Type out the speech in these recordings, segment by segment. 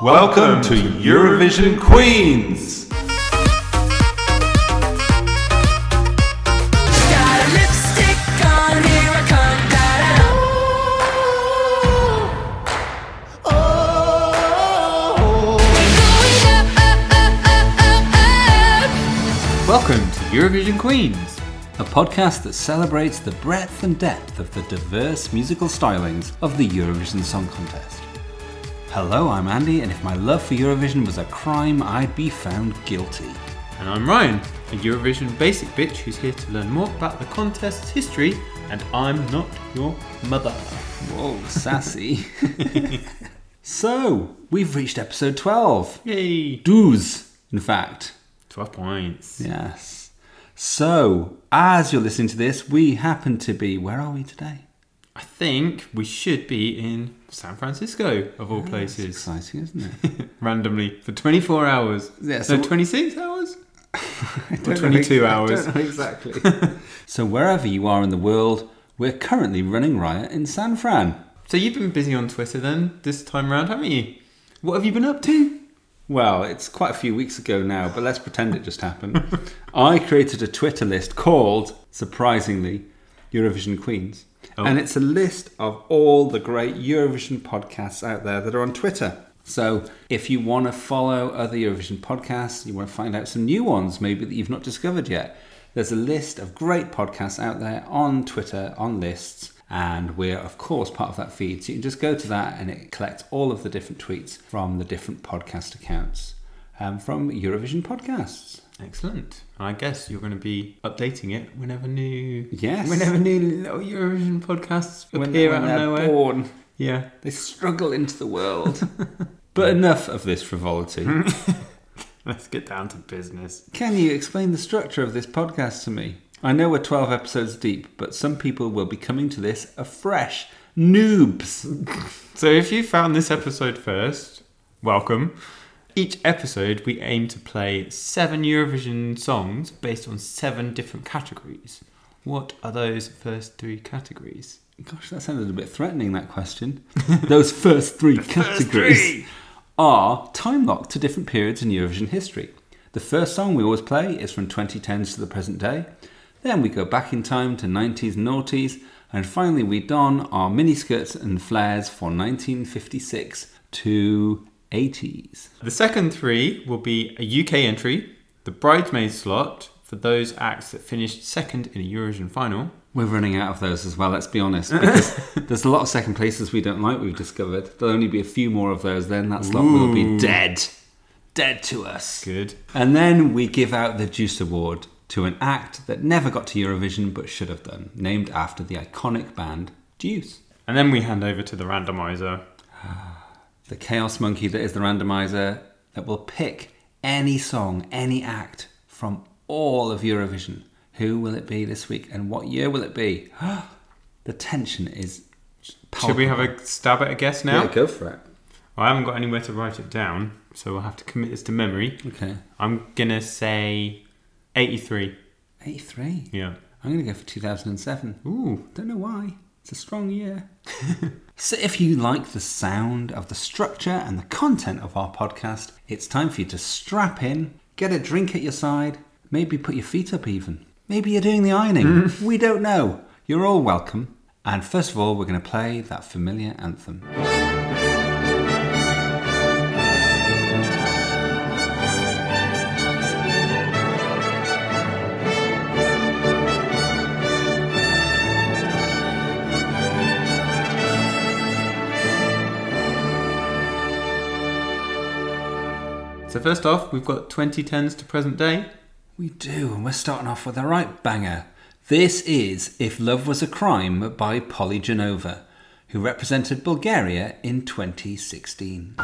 Welcome to Eurovision Queens. Welcome to Eurovision Queens, a podcast that celebrates the breadth and depth of the diverse musical stylings of the Eurovision Song Contest. Hello, I'm Andy, and if my love for Eurovision was a crime, I'd be found guilty. And I'm Ryan, a Eurovision basic bitch who's here to learn more about the contest's history, and I'm not your mother. Whoa, sassy. so, we've reached episode 12. Yay! Douze, in fact. 12 points. Yes. So, as you're listening to this, we happen to be. Where are we today? I think we should be in San Francisco, of all ah, It's places. exciting, isn't it? Randomly, for 24 hours. Yeah, so- no, 26 hours? Or 22 ex- I hours. exactly. so wherever you are in the world, we're currently running riot in San Fran. So you've been busy on Twitter then, this time round, haven't you? What have you been up to? Well, it's quite a few weeks ago now, but let's pretend it just happened. I created a Twitter list called, surprisingly, Eurovision Queens. Oh. And it's a list of all the great Eurovision podcasts out there that are on Twitter. So if you want to follow other Eurovision podcasts, you want to find out some new ones maybe that you've not discovered yet, there's a list of great podcasts out there on Twitter, on lists, and we're of course part of that feed. So you can just go to that and it collects all of the different tweets from the different podcast accounts um, from Eurovision podcasts. Excellent. I guess you're going to be updating it whenever new, Yes. whenever new little Eurovision podcasts When, appear when out of nowhere. born, Yeah. they struggle into the world. but enough of this frivolity. Let's get down to business. Can you explain the structure of this podcast to me? I know we're 12 episodes deep, but some people will be coming to this afresh. Noobs! So, if you found this episode first, welcome. Each episode, we aim to play seven Eurovision songs based on seven different categories. What are those first three categories? Gosh, that sounded a bit threatening, that question. Those first three categories are time locked to different periods in Eurovision history. The first song we always play is from 2010s to the present day. Then we go back in time to 90s and noughties. And finally, we don our miniskirts and flares for 1956 to 80s. The second three will be a UK entry, the bridesmaid slot for those acts that finished second in a Eurovision final, We're running out of those as well, let's be honest, because there's a lot of second places we don't like, we've discovered. There'll only be a few more of those, then that slot will be dead. Dead to us. good. And then we give out the Juice Award to an act that never got to Eurovision but should have done, named after the iconic band Juice. And then we hand over to the randomizer. The chaos monkey that is the randomizer that will pick any song, any act from all of Eurovision. Who will it be this week and what year will it be? the tension is. Should we have a stab at a guess now? Yeah, go for it. Well, I haven't got anywhere to write it down, so we'll have to commit this to memory. Okay. I'm gonna say 83. 83. Yeah. I'm going to go for 2007. Ooh. Don't know why. It's a strong year. so, if you like the sound of the structure and the content of our podcast, it's time for you to strap in, get a drink at your side, maybe put your feet up even. Maybe you're doing the ironing. we don't know. You're all welcome. And first of all, we're going to play that familiar anthem. So first off, we've got 2010s to present day. We do, and we're starting off with a right banger. This is If Love Was a Crime by Poli Genova, who represented Bulgaria in 2016.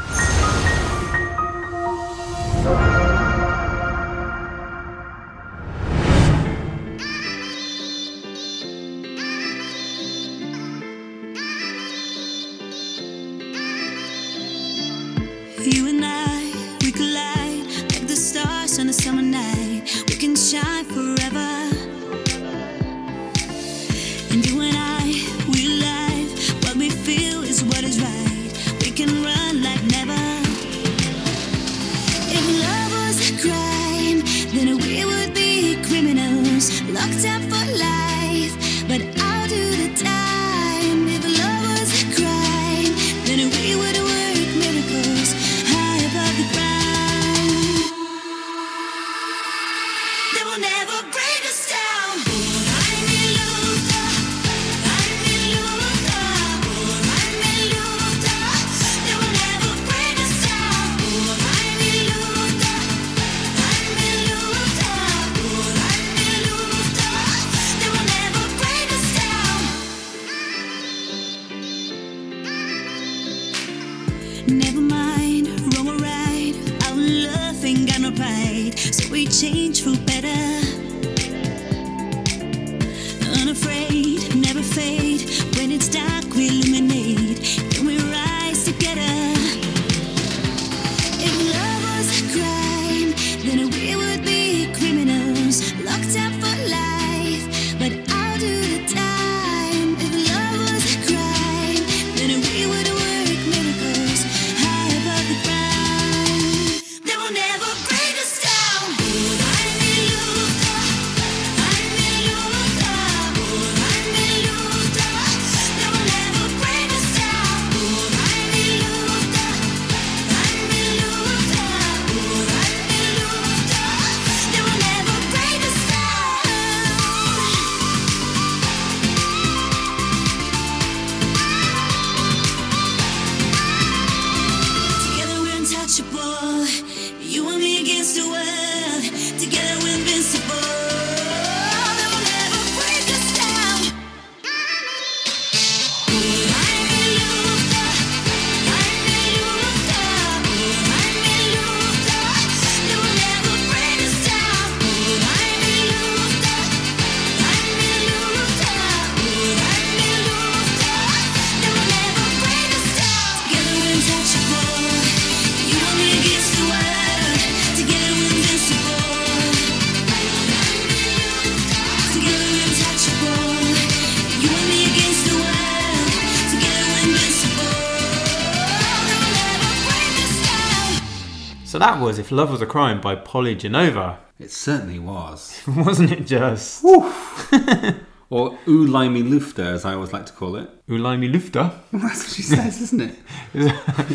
So that was If Love Was a Crime by Poli Genova. It certainly was. Wasn't it just? Or Limey Lufter, as I always like to call it. Ulaimi Lufter. That's what she says, isn't it?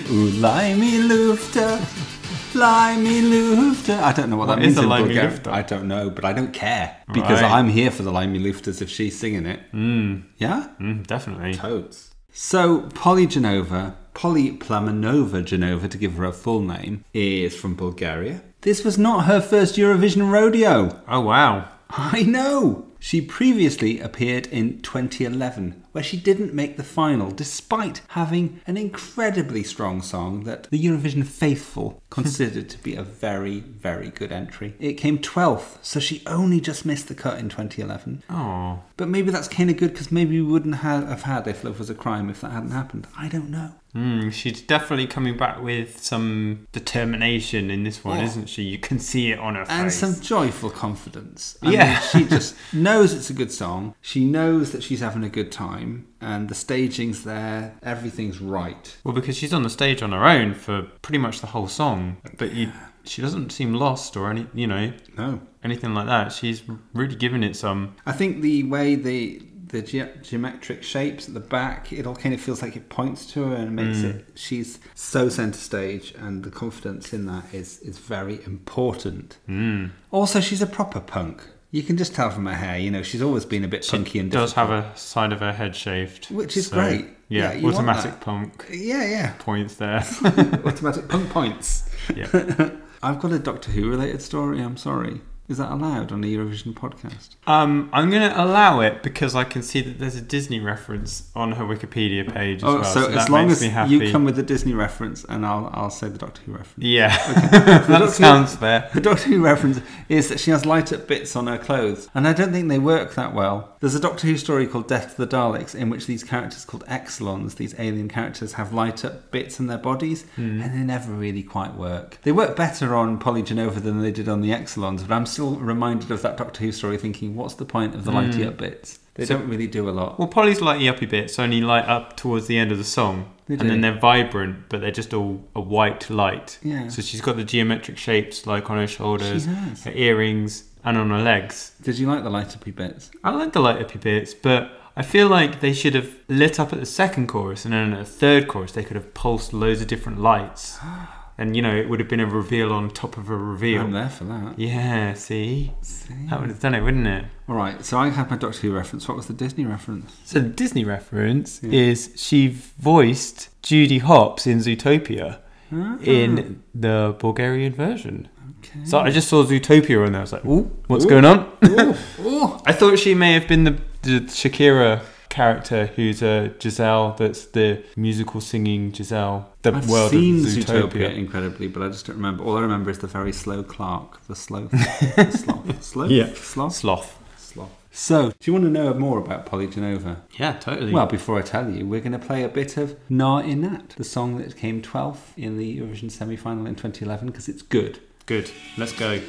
Limey Lufter, Limey Lufter. I don't know what, What that is means a in Limey Bulgarian. I don't know, but I don't care because Right. I'm here for the Limey Lufters if she's singing it. Mm. Yeah? Mm, definitely. Toads. So, Poli Genova, Poli Plamenova Genova, to give her a full name, is from Bulgaria. This was not her first Eurovision rodeo. Oh wow. I know! She previously appeared in 2011, where she didn't make the final, despite having an incredibly strong song that the Eurovision faithful considered to be a very, very good entry. It came 12th, so she only just missed the cut in 2011. Oh. But maybe that's kind of good because maybe we wouldn't have had If Love Was a Crime if that hadn't happened. I don't know. Mm, she's definitely coming back with some determination in this one, Oh. isn't she? You can see it on her and face. And some joyful confidence. I Yeah. mean, she just knows it's a good song. She knows that she's having a good time, and the staging's there. Everything's right. Well, because she's on the stage on her own for pretty much the whole song, but you, she doesn't seem lost or any, you know, No, anything like that. She's really giving it some. I think the way the the ge- geometric shapes at the back, it all kind of feels like it points to her and makes it. She's so centre stage, and the confidence in that is is very important. Mm. Also, she's a proper punk. You can just tell from her hair. You know, she's always been a bit punky and does difficult. have a side of her head shaved, Which is so, great. Yeah, Yeah, automatic punk Yeah, yeah. points there. Automatic punk points. yeah. I've got a Doctor Who related story. I'm sorry. Is that allowed on the Eurovision podcast? Um, I'm going to allow it because I can see that there's a Disney reference on her Wikipedia page as Oh, well. so, that as long as you come with the Disney reference, and I'll I'll say the Doctor Who reference. Yeah, Doctor that Who- sounds fair. The Doctor Who reference is that she has light up bits on her clothes, and I don't think they work that well. There's a Doctor Who story called Death to the Daleks, in which these characters called Exxilons, these alien characters, have light up bits in their bodies, Hmm. and they never really quite work. They work better on Poli Genova than they did on the Exxilons, but I'm still reminded of that Doctor Who story, thinking, what's the point of the lighty up bits? They Hmm. So- don't really do a lot. Well, Poli's lighty uppy bits only light up towards the end of the song, They and do. then they're vibrant, but they're just all a white light. Yeah. So she's got the geometric shapes like on her shoulders, She has. her earrings, and on her legs. Did you like the light uppy bits? I like the light uppy bits, but I feel like they should have lit up at the second chorus, and then at the third chorus they could have pulsed loads of different lights, and you know it would have been a reveal on top of a reveal. I'm there for that. Yeah, see, See? that would have done it, wouldn't it? All right, so I had my Doctor Who reference. What was the Disney reference? So the Disney reference is she voiced Judy Hopps in Zootopia ah. in the Bulgarian version. Okay. So I just saw Zootopia and I was like, "Ooh, what's Ooh. going on?" Ooh, ooh. I thought she may have been the, the Shakira character who's a Giselle. That's the musical singing Giselle. The I've world seen of Zootopia. Zootopia. incredibly, but I just don't remember. All I remember is the very slow Clark, the slow, the sloth, sloth, Yeah. sloth, Sloth. sloth. So, do you want to know more about Poli Genova? Yeah, totally. Well, before I tell you, we're going to play a bit of Na Inat, the song that came 12th in the Eurovision semi-final in 2011, because it's good. good. Let's go.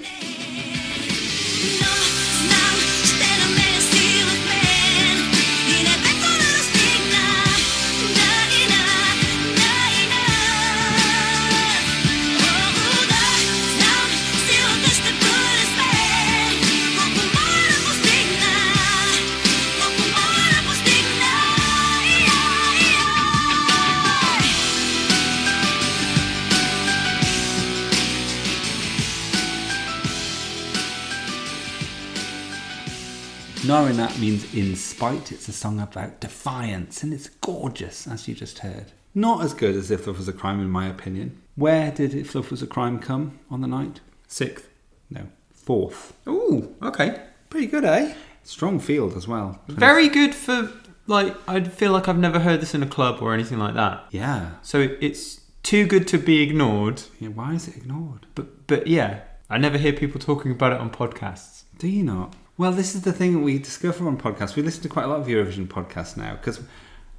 Na That means in spite. It's a song about defiance, and it's gorgeous, as you just heard. Not as good as If Love Was a Crime, in my opinion. Where did If Love Was a Crime come on the night? Sixth. No, fourth. Ooh, okay. Pretty good, eh? Strong field as well. Very good for like. I feel like I've never heard this in a club or anything like that. Yeah. So it's too good to be ignored. yeah. Why is it ignored? But but yeah, I never hear people talking about it on podcasts. Do you not? Well, this is the thing that we discover on podcasts. We listen to quite a lot of Eurovision podcasts now because,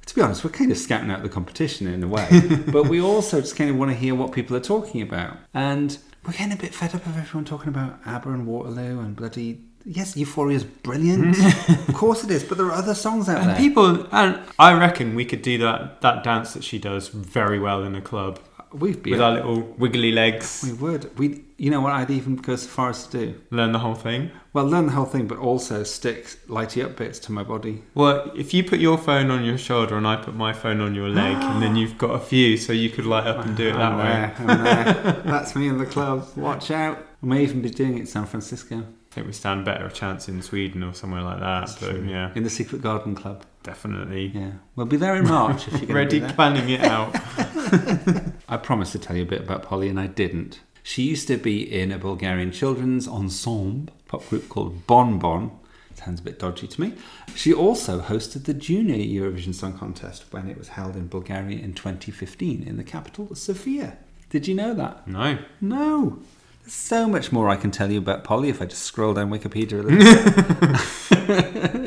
to be honest, we're kind of scouting out the competition in a way, but we also just kind of want to hear what people are talking about. And we're getting a bit fed up of everyone talking about ABBA and Waterloo and bloody. Yes, Euphoria is brilliant. of course it is, but there are other songs out And there. people, and I reckon we could do that that dance that she does very well in a club We'd be. with our little wiggly legs. we would. We. You know what? I'd even go so far as to do. Learn the whole thing. Well, learn the whole thing, but also stick lighty up bits to my body. Well, if you put your phone on your shoulder and I put my phone on your leg, and then you've got a few, so you could light up and do it that I'm way. there, there. That's me in the club. Watch out. I may even be doing it in San Francisco. I think we stand better a chance in Sweden or somewhere like that. but yeah, In the Secret Garden Club. Definitely. Yeah. We'll be there in March if you're Ready be there. planning it out. I promised to tell you a bit about Poli and I didn't. She used to be in a Bulgarian children's ensemble pop group called Bon Bon. Sounds a bit dodgy to me. She also hosted the Junior Eurovision Song Contest when it was held in Bulgaria in 2015 in the capital, Sofia. Did you know that? no. No. There's so much more I can tell you about Poli if I just scroll down Wikipedia a little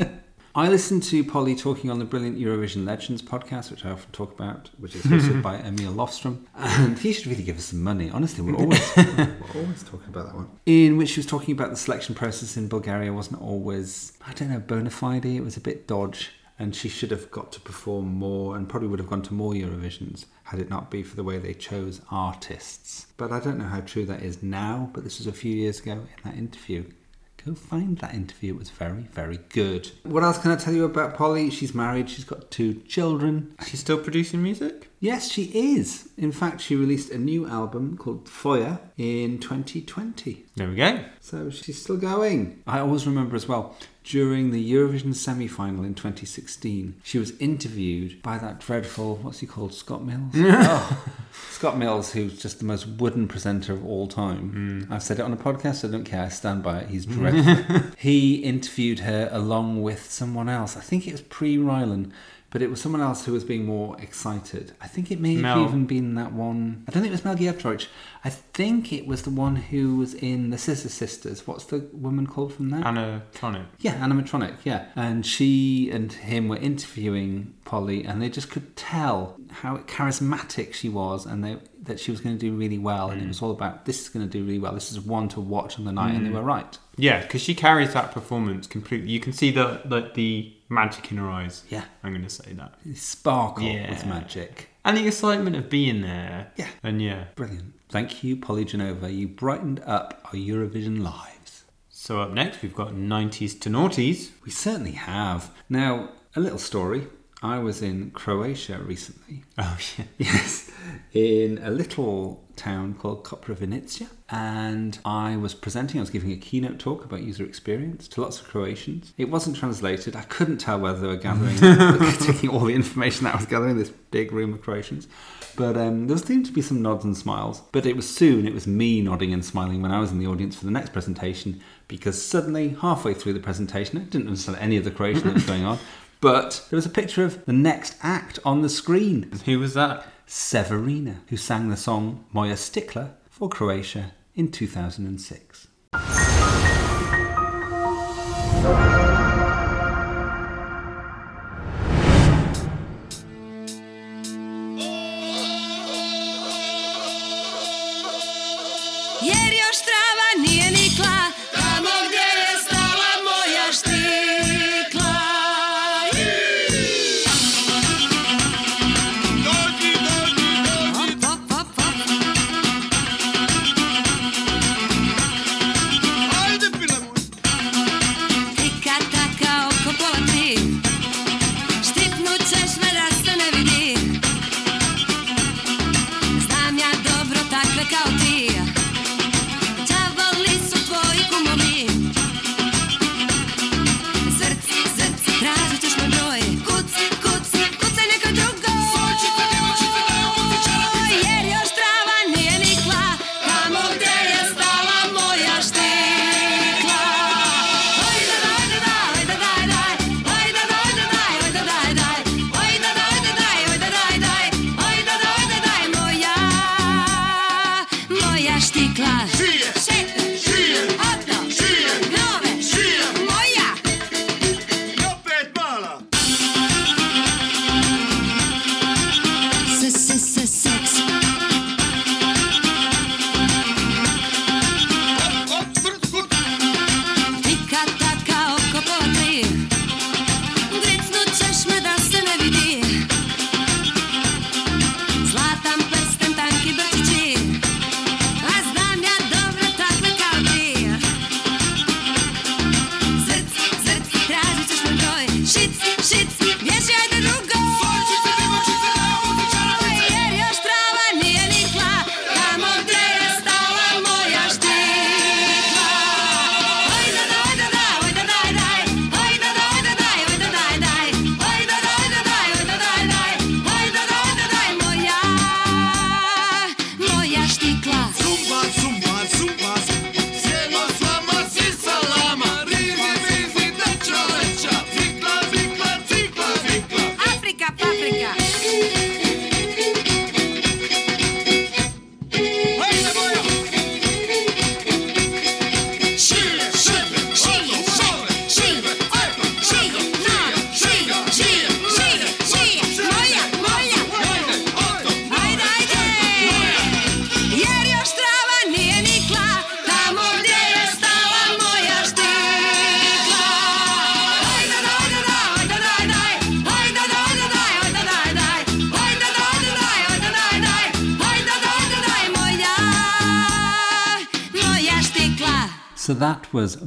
bit. I listened to Poli talking on the brilliant Eurovision Legends podcast, which I often talk about, which is hosted by Emil Lofstrom. And he should really give us some money. Honestly, we're always, we're always talking about that one. In which she was talking about the selection process in Bulgaria wasn't always, I don't know, bona fide. It was a bit dodge. And she should have got to perform more and probably would have gone to more Eurovisions had it not be for the way they chose artists. But I don't know how true that is now, but this was a few years ago in that interview. Go find that interview. It was very, very good. What else can I tell you about Poli? She's married, she's got two children. She's still producing music? Yes, she is. In fact, she released a new album called Foya in 2020. There we go. So she's still going. I always remember as well, during the Eurovision semi final in 2016, she was interviewed by that dreadful, what's he called, Scott Mills? oh, Scott Mills, who's just the most wooden presenter of all time. Hmm. I've said it on a podcast, I don't care, I stand by it. He's dreadful. he interviewed her along with someone else. I think it was Pre Rylan. But it was someone else who was being more excited. I think it may have even been that one. I don't think it was Mel Giedroyc. I think it was the one who was in the Scissor Sisters. What's the woman called from that? Ana Matronic. Yeah, animatronic, yeah. And she and him were interviewing Poli, and they just could tell how charismatic she was, and they, that she was going to do really well. And it mm. was all about this is going to do really well. This is one to watch on the night, and they mm. were right. Yeah, because she carries that performance completely. You can see the the, the magic in her eyes. Yeah. I'm going to say that. It sparkled Yeah. with magic. And the excitement of being there. Yeah. And yeah. Brilliant. Thank you, Poli Genova. You brightened up our Eurovision lives. So up next, we've got 90s to noughties. We certainly have. Now, a little story. I was in Croatia recently. Oh, yeah. Yes, in a little town called Koprivnica. And I was presenting, I was giving a keynote talk about user experience to lots of Croatians. It wasn't translated. I couldn't tell whether they were gathering, taking all the information that I was gathering in this big room of Croatians. But um, there seemed to be some nods and smiles. But it was soon, it was me nodding and smiling when I was in the audience for the next presentation because suddenly, halfway through the presentation, I didn't understand any of the Croatian that was going on. But there was a picture of the next act on the screen. Who was that? Severina, who sang the song Moja štikla for Croatia in 2006.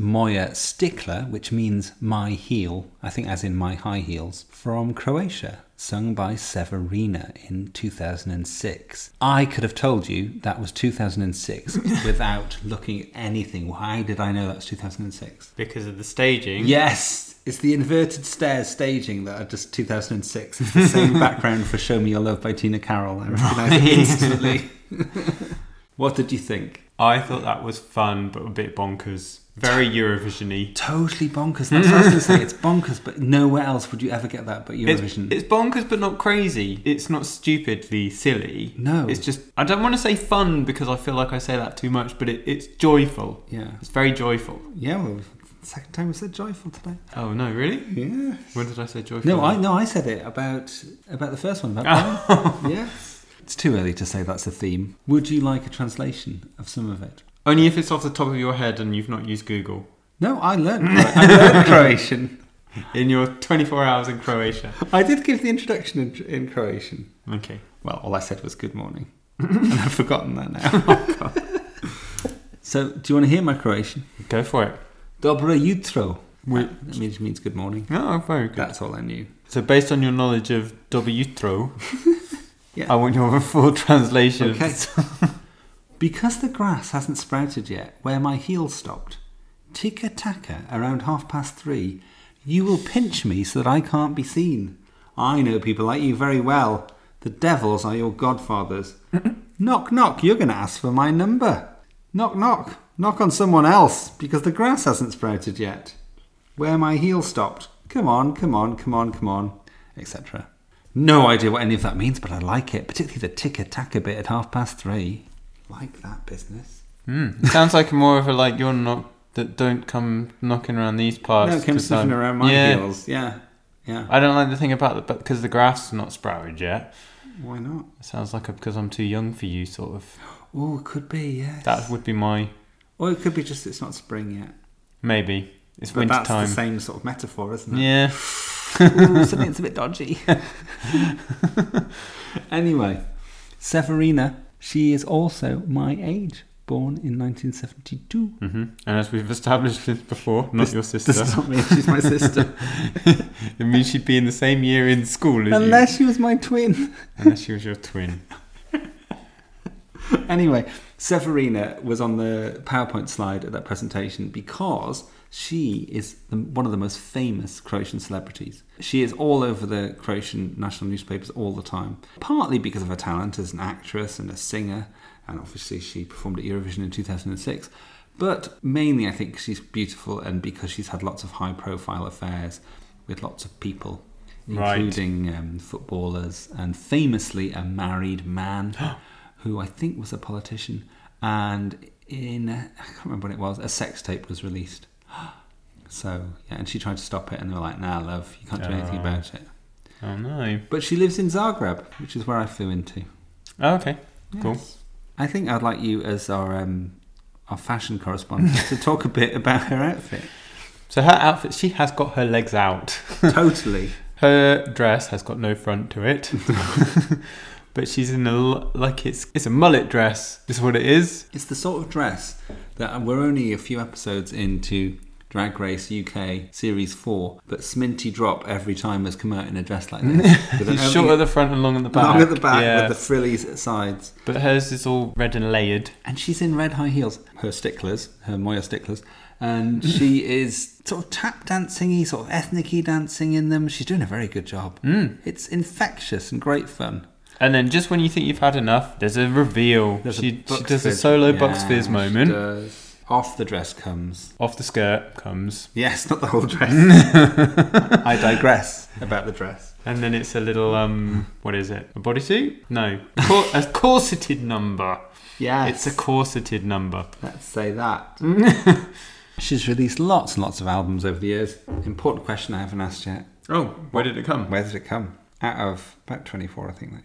Moja štikla, which means my heel, I think as in my high heels, from Croatia, sung by Severina in 2006. I could have told you that was 2006 without looking at anything. Why did I know that's 2006? Because of the staging. Yes, it's the inverted stairs staging that are just 2006. It's the same background for Show Me Your Love by Tina Karol. I recognise it instantly. what did you think? I thought that was fun, but a bit bonkers. Very Eurovision-y. Totally bonkers. That's what I was going to say. It's bonkers, but nowhere else would you ever get that but It's, Eurovision. it's bonkers, but not crazy. It's not stupidly silly. No. It's just, I don't want to say fun because I feel like I say that too much, but it, it's joyful. Yeah. It's very joyful. yeah, well, second time we said joyful today. Oh, no, really? Yeah. When did I say joyful? No, I no, I said it about about the first one. About Brian. yeah. It's too early to say that's a theme. Would you like a translation of some of it? Only if it's off the top of your head and you've not used Google. No, I learned. I learned Croatian. In your 24 hours in Croatia. I did give the introduction in, in Croatian. Okay. Well, all I said was good morning. and I've forgotten that now. Oh, so, do you want to hear my Croatian? Go for it. Dobro jutro. That means, means good morning. Oh, very good. That's all I knew. So, based on your knowledge of Dobro jutro, Yeah. I want your full translation. Okay. because the grass hasn't sprouted yet where my heel stopped, tika taka around half past three, you will pinch me so that I can't be seen. I know people like you very well. The devils are your godfathers. knock, knock, you're going to ask for my number. Knock, knock, knock on someone else because the grass hasn't sprouted yet. Where my heel stopped. come on, come on, come on, come on, etc. No idea what any of that means, but I like it, particularly the ticker tacker bit at half past three. Like that business. Mm. Sounds like more of a like you're not that don't come knocking around these parts. no, it came 'cause sniffing around my yeah. heels. Yeah, yeah. I don't like the thing about the but because the grass is not sprouted yet. Why not? It sounds like because I'm too young for you, sort of. Oh, it could be, yes. That would be my or it could be just it's not spring yet. maybe. It's But winter that's time. the same sort of metaphor, isn't it? Yeah. Ooh, something's a bit dodgy. anyway, Severina, she is also my age, born in 1972. hmm And as we've established this before, not This- your sister. This does not mean she's my sister. it means she'd be in the same year in school as Unless she was my twin. Unless she was your twin. anyway, Severina was on the PowerPoint slide at that presentation because she is the, one of the most famous Croatian celebrities. She is all over the Croatian national newspapers all the time, partly because of her talent as an actress and a singer, and obviously she performed at Eurovision in 2006. But mainly, I think she's beautiful and because she's had lots of high profile affairs with lots of people, Right. including um, footballers and famously a married man who I think was a politician. And in, I can't remember when it was, a sex tape was released. So, yeah, and she tried to stop it, and they were like, nah, love, you can't do anything Oh. about it. Oh no. But she lives in Zagreb, which is where I flew into. Oh, okay. Cool. I think I'd like you, as our, um, our fashion correspondent, to talk a bit about her outfit. So her outfit, she has got her legs out. Totally. Her dress has got no front to it. but she's in a like it's it's a mullet dress. Is what it is. It's the sort of dress that we're only a few episodes into Drag Race UK Series 4, but Sminty Drop every time has come out in a dress like this. Short at the front and long at the back. long at the back Yeah. with the frillies at sides. But hers is all red and layered. And she's in red high heels, her sticklers, her Moya sticklers. And she is sort of tap dancing sort of ethnic dancing in them. She's doing a very good job. Mm. It's infectious and great fun. And then just when you think you've had enough, there's a reveal. There's a she, she Bucks does a solo Yeah, Bucks Fizz she moment. does. Off the dress comes. Off the skirt comes. Yes, not the whole dress. I digress about the dress. And then it's a little, um, what is it? A bodysuit? No. A, cor- a corseted number. Yeah. It's a corseted number. Let's say that. She's released lots and lots of albums over the years. Important question I haven't asked yet. Oh, where did it come? Where did it come? Out of about 24, I think that.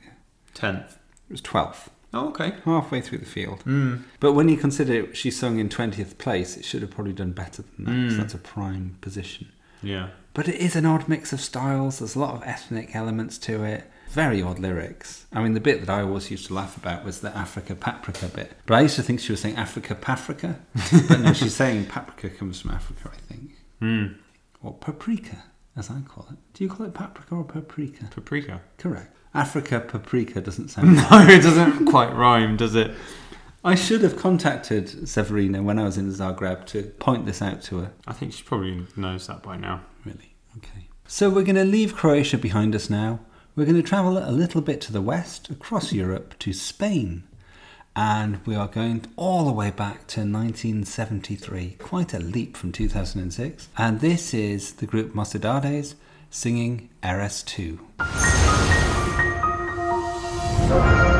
Tenth. It was 12th. Oh, okay. Halfway through the field. Mm. But when you consider she sung in 20th place, it should have probably done better than that. 'cause Mm. that's a prime position. Yeah. But it is an odd mix of styles. There's a lot of ethnic elements to it. Very odd lyrics. I mean, the bit that I always used to laugh about was the Africa paprika bit. But I used to think she was saying Africa paprika. but no, she's saying paprika comes from Africa, I think. Mm. Or paprika, as I call it. Do you call it paprika or paprika? Paprika. Correct. Africa paprika doesn't sound. No, it doesn't quite rhyme, does it? I should have contacted Severina when I was in Zagreb to point this out to her. I think she probably knows that by now. Really? Okay. So we're going to leave Croatia behind us now. We're going to travel a little bit to the west, across Europe to Spain. And we are going all the way back to 1973. Quite a leap from 2006. And this is the group Mocedades singing Eres tú. Como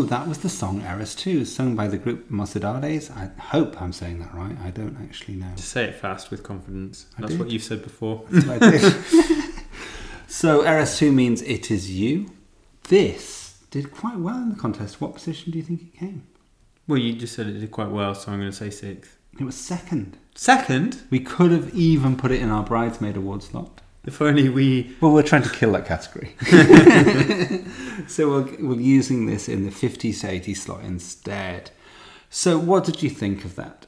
So that was the song Eres tú, sung by the group Mocedades. I hope I'm saying that right. I don't actually know. Just say it fast with confidence. That's did. what you've said before. That's what I did. so Eres tú means it is you. This did quite well in the contest. What position do you think it came? well, you just said it did quite well, so I'm going to say sixth. It was second. Second, We could have even put it in our bridesmaid award slot. If only we. Well, we're trying to kill that category. so we're, we're using this in the 50s to 80s slot instead. So what did you think of that?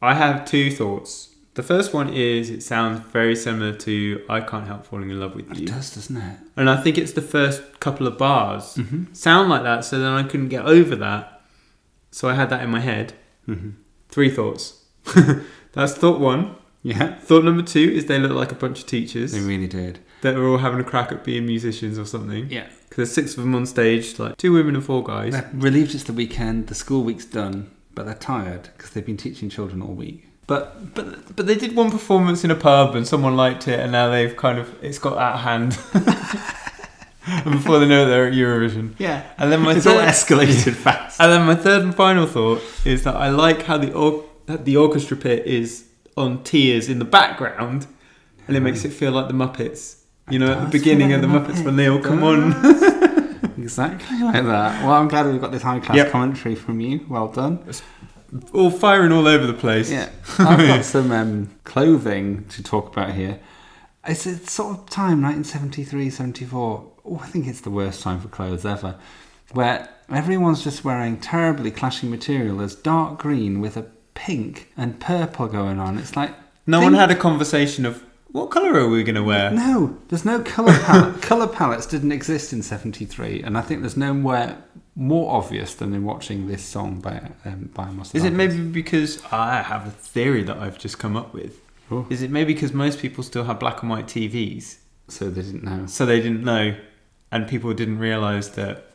I have two thoughts. The first one is it sounds very similar to I Can't Help Falling in Love with You. It does, doesn't it? And I think it's the first couple of bars mm-hmm. sound like that, so then I couldn't get over that. So I had that in my head. Mm-hmm. Three thoughts. That's thought one. Yeah. Thought number two is they look like a bunch of teachers They really did. that are all having a crack at being musicians or something. Yeah. Because there's six of them on stage, like two women and four guys. They're relieved it's the weekend, the school week's done, but they're tired because they've been teaching children all week. But but but they did one performance in a pub and someone liked it, and now they've kind of it's got out of hand. and before they know it, they're at Eurovision. Yeah. And then my It's all escalated fast. and then my third and final thought is that I like how the or- that the orchestra pit is on tiers in the background, and it makes it feel like the Muppets. You know, at the beginning feel of the like Muppets when they all come on. exactly like that. Well, I'm glad we've got this high class Yep. commentary from you. Well done. all firing all over the place. Yeah. I've got some um, clothing to talk about here. It's a sort of time, 1973, 74. Oh, I think it's the worst time for clothes ever. Where everyone's just wearing terribly clashing material. There's dark green with a pink and purple going on. It's like. No think- one had a conversation of what colour are we going to wear. No, there's no colour palette. colour palettes didn't exist in 73, and I think there's nowhere more obvious than in watching this song by um, by Mos Is it maybe because I have a theory that I've just come up with? Oh. Is it maybe because most people still have black and white TVs, So they didn't know. so they didn't know, and people didn't realise that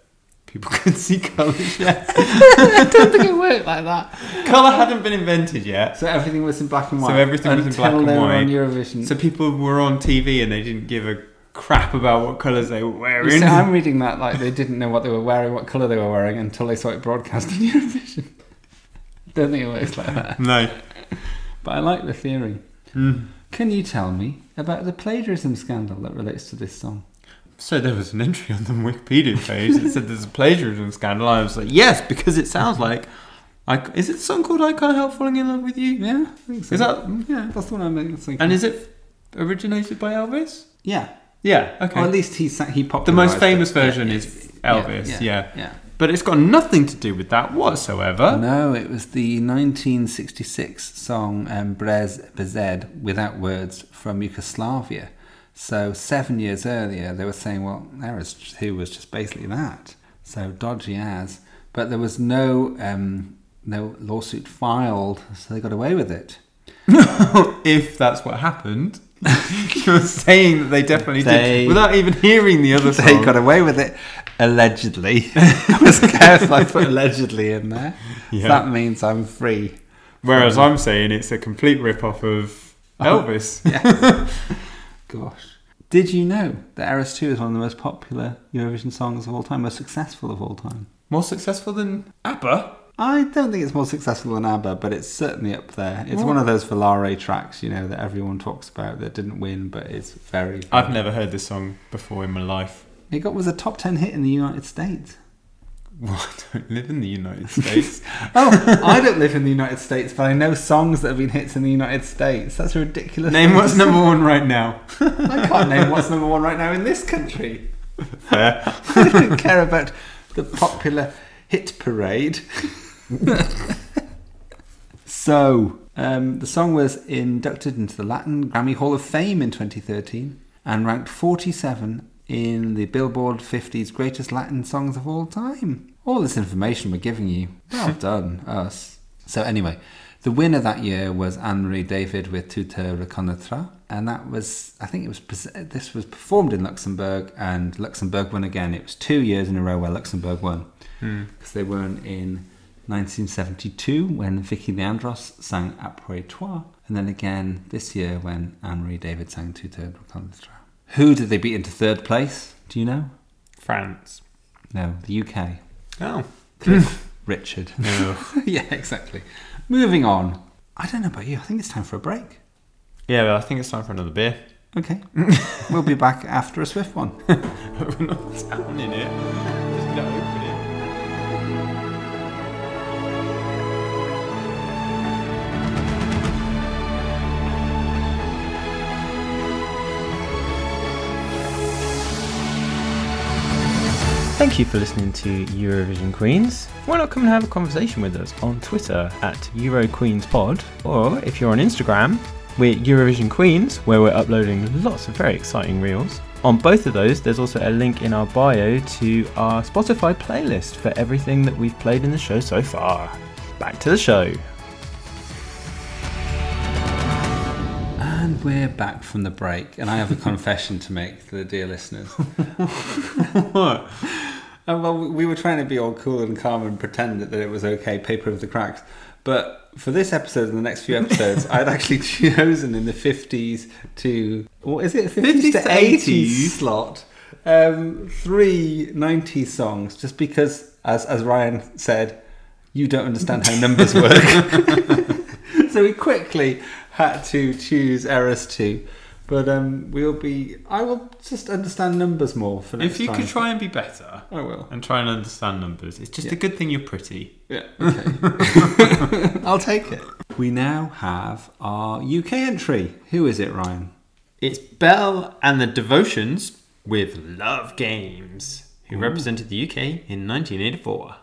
people could see colours yet? I don't think it worked like that. Colour hadn't been invented yet, So everything was in black and white. So everything was in black and they were on white. Eurovision. so people were on TV and they didn't give a crap about what colours they were wearing. see, I'm reading that like they didn't know what they were wearing, what colour they were wearing until they saw it broadcast on Eurovision. don't think it works like that. no. But I like the theory. Hmm. Can you tell me about the plagiarism scandal that relates to this song? So there was an entry on the Wikipedia page that said there's a plagiarism scandal. I was like, yes, because it sounds like. I, is it a song called "I Can't Help Falling in Love with You"? Yeah, I think so. Is that Yeah, that's the one I'm thinking. and is it originated by Elvis? yeah, Yeah. Okay. or at least he sang, he popped. the most it. famous Yeah, version yeah, is Elvis. yeah, Yeah, yeah. But it's got nothing to do with that whatsoever. No, it was the 1966 song um, Brez besed, without words, from Yugoslavia. So seven years earlier, they were saying, well, Eres tú was just basically that. So dodgy as. But there was no um, no lawsuit filed, so they got away with it. if that's what happened, you're saying that they definitely They- did without even hearing the other song. They got away with it. allegedly. I was careful I put allegedly in there. So that means I'm free. Whereas I'm saying it's a complete rip off of Elvis. Gosh. Did you know that Eres tú is one of the most popular Eurovision songs of all time, most successful of all time? More successful than ABBA? I don't think it's more successful than ABBA, but it's certainly up there. It's one of those Volare tracks, you know, that everyone talks about that didn't win, but is very. I've never heard this song before in my life. It got was a top ten hit in the United States. Well, I don't live in the United States. Oh, I don't live in the United States, but I know songs that have been hits in the United States. That's a ridiculous. Name what's number one right now. I can't name what's number one right now in this country. Fair. I don't care about the popular hit parade. so, um, the song was inducted into the Latin Grammy Hall of Fame in 2013 and ranked 47 in the Billboard 50's Greatest Latin Songs of All Time. All this information we're giving you. Well done, us. So, anyway, the winner that year was Anne-Marie David with Tu te reconnaîtras. And that was, I think it was, this was performed in Luxembourg and Luxembourg won again. It was two years in a row where Luxembourg won hmm. because they won in 1972 when Vicky Leandros sang Après Toi, and then again this year when Anne Marie David sang Tu te reconnaîtras. Who did they beat into third place? Do you know? France. No, the UK. Oh. Richard. No. yeah, exactly. Moving on. I don't know about you. I think it's time for a break. yeah, well, I think it's time for another beer. Okay. we'll be back after a swift one. We're not sounding it. Just open it. Thank you for listening to Eurovision Queens. Why not come and have a conversation with us on Twitter at EuroQueensPod, or if you're on Instagram, we're Eurovision Queens, where we're uploading lots of very exciting reels. On both of those, there's also a link in our bio to our Spotify playlist for everything that we've played in the show so far. Back to the show. And we're back from the break, and I have a confession to make to the dear listeners. What? Uh, well, we were trying to be all cool and calm and pretend that it was okay, paper of the cracks. But for this episode and the next few episodes, I'd actually chosen in the 50s to, what is it, 50s, 50s to to 80s 80s? slot, um, three 90s songs, just because, as, as Ryan said, you don't understand how numbers work. so we quickly had to choose Eres tú. But um, we'll be. I will just understand numbers more for next If you time. could try and be better I will. and try and understand numbers, it's just Yeah. a good thing you're pretty. Yeah. Okay. I'll take it. We now have our UK entry. Who is it, Ryan? It's Belle and the Devotions with Love Games, who represented the UK in 1984.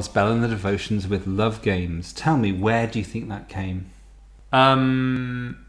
Was Belle and the Devotions with Love Games. Tell me, where do you think that came? Um,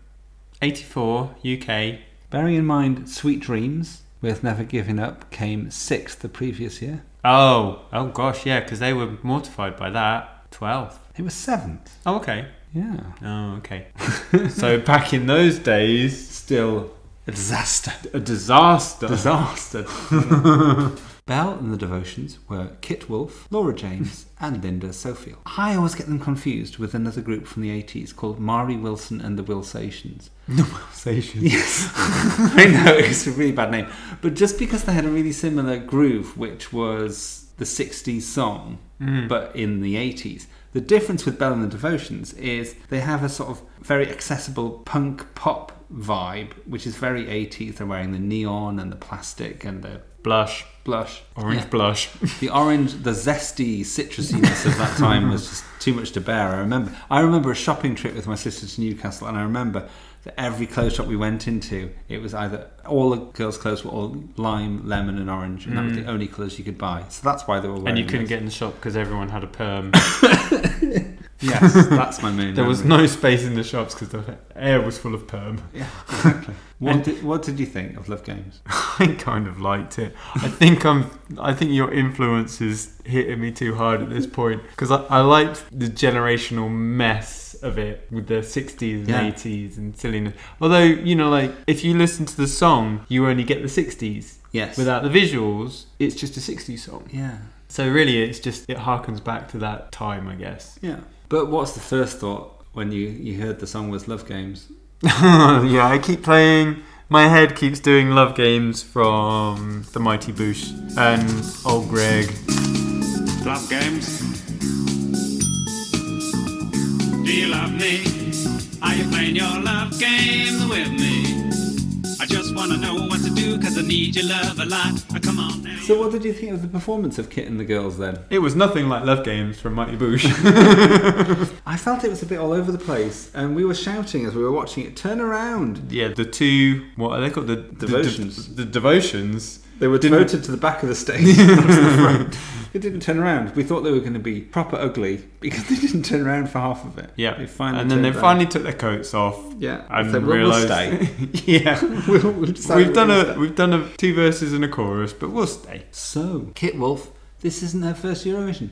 84 UK. Bearing in mind, Sweet Dreams with Never Giving Up came sixth the previous year. Oh, oh gosh, yeah, because they were mortified by that. 12th. It was seventh. Oh, okay. Yeah. Oh, okay. so back in those days, Still a disaster. a disaster. Disaster. Belle and the Devotions were Kit Rolfe, Laura James, and Linda Sofield. I always get them confused with another group from the 80s called Mari Wilson and the Wilsations. The Wilsations? Yes. I know, it's a really bad name. But just because they had a really similar groove, which was the 60s song, mm. but in the 80s, the difference with Belle and the Devotions is they have a sort of very accessible punk pop vibe, which is very 80s. They're wearing the neon and the plastic and the Blush. Blush. Orange Yeah. blush. The orange, the zesty citrusiness of that time was just too much to bear. I remember, I remember a shopping trip with my sister to Newcastle, and I remember that every clothes shop we went into, it was either all the girls' clothes were all lime, lemon, and orange, and that was the mm. only colours you could buy. So that's why they were. And you couldn't those. get in the shop because everyone had a perm. Yes, that's my main. there was no space in the shops because the air was full of perm. Yeah, exactly. what did What did you think of Love Games? I kind of liked it. I think I'm. I think your influence is hitting me too hard at this point because I, I liked the generational mess of it with the 60s and Yeah. 80s and silliness. Although you know, like if you listen to the song, you only get the 60s. Yes. Without the visuals, it's just a 60s song. Yeah. So really, it's just it harkens back to that time, I guess. Yeah. But what's the first thought when you you heard the song was Love Games? yeah, I keep playing. My head keeps doing love games from the Mighty Boosh and old Gregg. Love games. Do you love me? Are you playing your love games with me? I just wanna know what to do, cause I need your love a lot. Uh, Come on now. So, what did you think of the performance of Kit and the girls then? It was nothing like love games from Mighty Boosh. I felt it was a bit all over the place, and we were shouting as we were watching it. Turn around! yeah, the two what are they called? The the- Devotions. The, devotions. They were Didn't- devoted to the back of the stage, not to the front. They didn't turn around. We thought they were going to be proper ugly because they didn't turn around for half of it. Yeah, they finally and then they around. finally took their coats off. yeah and said, "Well, we'll realised. stay. yeah, we'll, we'll we've, what done a we've done a two verses and a chorus, but we'll stay. So, Kit Rolfe, this isn't her first Eurovision.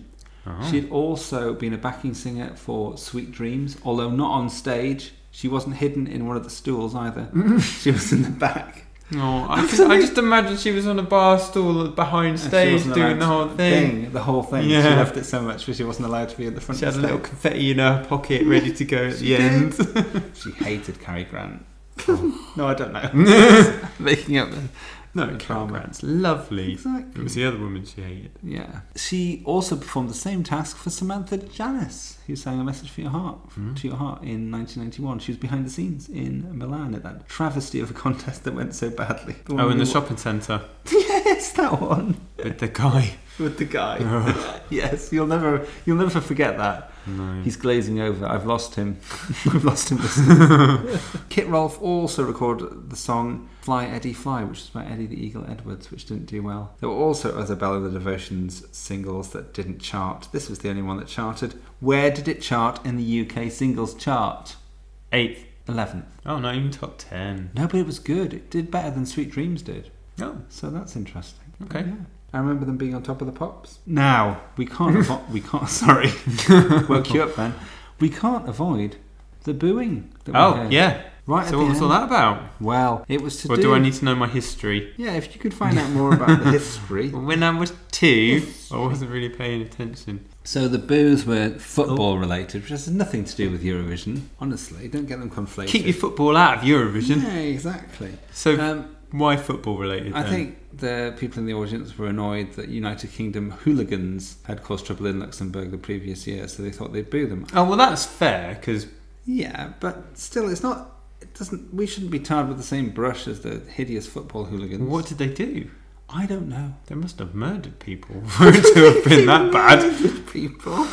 Oh. She had also been a backing singer for Sweet Dreams, although not on stage. She wasn't hidden in one of the stools either. she was in the back. Oh, I, can, I just imagine she was on a bar stool behind stage doing the whole to- thing. The whole thing. Yeah. She loved it so much, but she wasn't allowed to be at the front She had a little confetti in her pocket ready to go at the did. end. She hated Carrie Grant. no, I don't know. Making up. No, Grant's lovely. Exactly. It was the other woman she hated. Yeah. She also performed the same task for Samantha Janus, who sang A Message for Your Heart, Hmm. to Your Heart in 1991. She was behind the scenes in Milan at that travesty of a contest that went so badly. Oh, in the wa- shopping centre Yes, that one. with the guy. With the guy. yes, you'll never you'll never forget that. No. He's glazing over. I've lost him. I've lost him. Kit Rolfe also recorded the song Fly Eddie Fly, which is about Eddie the Eagle Edwards, which didn't do well. There were also other Bella of the Devotions singles that didn't chart. This was the only one that charted. Where did it chart in the UK singles chart? Eighth. 11th. Oh, not even top ten. No, but it was good. It did better than Sweet Dreams did. Oh, So that's interesting. Okay. Yeah. I remember them being on top of the pops. Now we can't. avo- we can't. Sorry, woke you up then. We can't avoid the booing. That we oh heard. yeah. Right. at So the what was all end. that about? Well, it was to Or do. do I need to know my history? Yeah, if you could find out more about the history. When I was two, I wasn't really paying attention. So the boos were football related, which has nothing to do with Eurovision. Honestly, don't get them conflated. Keep your football out of Eurovision. Yeah, exactly. So Um, why football related? I then? think the people in the audience were annoyed that United Kingdom hooligans had caused trouble in Luxembourg the previous year, so they thought they'd boo them. Oh well, that's fair because Yeah, but still, it's not. It doesn't. We shouldn't be tarred with the same brush as the hideous football hooligans. what did they do? I don't know. They must have murdered people for it to have been that bad. People.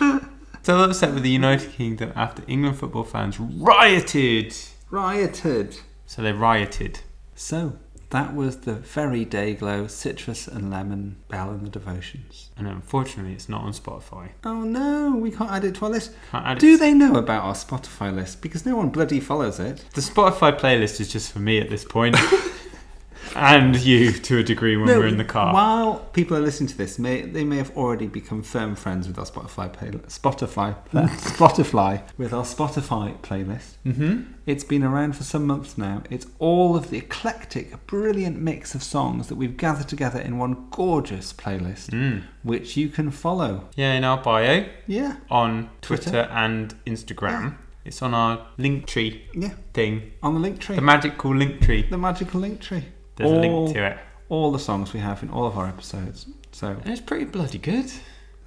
So upset with the United Kingdom after England football fans rioted. Rioted. So they rioted. So, That was the very day glow citrus and lemon Belle in the devotions. And unfortunately, it's not on Spotify. Oh no, we can't add it to our list. Can't add it Do they know about our Spotify list? Because no one bloody follows it. The Spotify playlist is just for me at this point. and you to a degree when we're in the car. While people are listening to this, may, they may have already become firm friends with our Spotify play, Spotify Spotify with our Spotify playlist. Mm-hmm. It's been around for some months now. It's all of the eclectic, brilliant mix of songs that we've gathered together in one gorgeous playlist, Mm. which you can follow. Yeah, in our bio Yeah, on Twitter, Twitter. and Instagram. It's on our link tree yeah, thing. on the link tree, The magical link tree. the magical link tree. There's a all, link to it. All the songs we have in all of our episodes. So And it's pretty bloody good.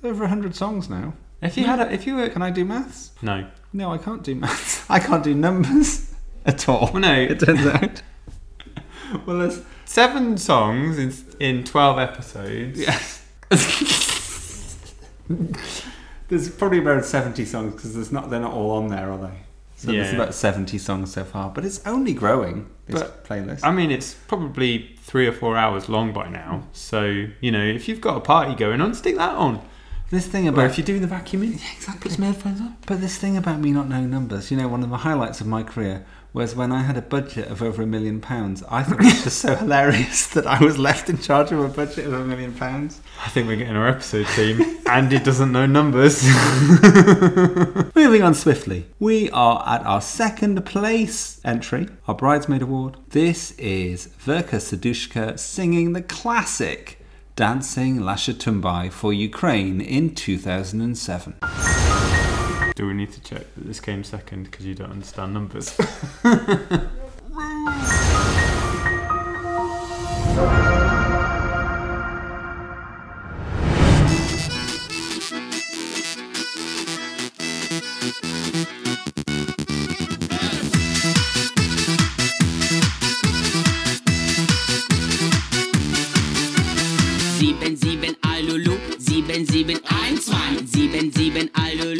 over hundred songs now. If you had a, if you were Can I do maths? no, No, I can't do maths. I can't do numbers at all. well no, It turns out. well, there's seven songs in in twelve episodes. yes. there's probably around seventy songs because there's not. They're not all on there, are they? So there's about seventy songs so far, but it's only growing. This But, playlist. I mean, it's probably three or four hours long by now. Hmm. So you know, if you've got a party going on, stick that on. this thing Or about if you're doing the vacuuming, yeah, exactly. put some headphones on. But this thing about me not knowing numbers, you know, one of the highlights of my career was when I had a budget of over a million pounds. I thought it was just so hilarious that I was left in charge of a budget of a million pounds. I think we're getting our episode theme. Andy doesn't know numbers. Moving on swiftly, we are at our second place entry, our Bridesmaid Award. This is Verka Serdushka singing the classic Dancing Lasha Tumbai for Ukraine in 2007. Do we need to check that this came second because you don't understand numbers? Sieben, sieben, Alulu, sieben, sieben, ein, zwei, sieben, sieben, Alulu,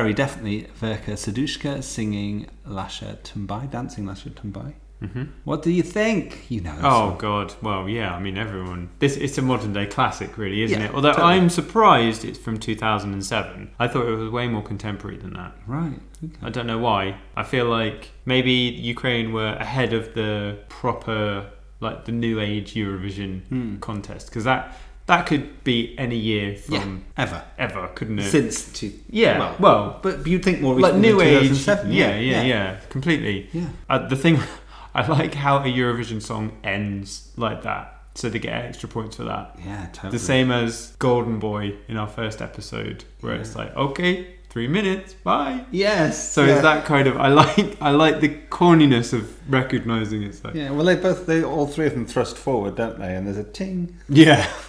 very definitely Verka Serdushka singing Lasha Tumbai, dancing Lasha Tumbai. Mm-hmm. What do you think? You know. Oh god, well yeah, I mean everyone. This it's a modern day classic, really, isn't Yeah, it? Although totally. I'm surprised it's from 2007. I thought it was way more contemporary than that. right. Okay. I don't know why. I feel like maybe Ukraine were ahead of the proper, like the new age Eurovision Hmm. contest because that that could be any year from Yeah. Ever. ever, couldn't it? Since two. Yeah, Well, well, but you'd think more like new than age. 2007. Yeah, yeah, yeah, completely. Yeah. Uh, the thing, I like how a Eurovision song ends like that, so they get extra points for that. Yeah, totally. The same as Golden Boy in our first episode, where it's like, okay, three minutes, bye. Yes. So yeah. it's that kind of I like I like the corniness of recognizing it's like Yeah, well, they both, they all three of them thrust forward, don't they? And there's a ting. yeah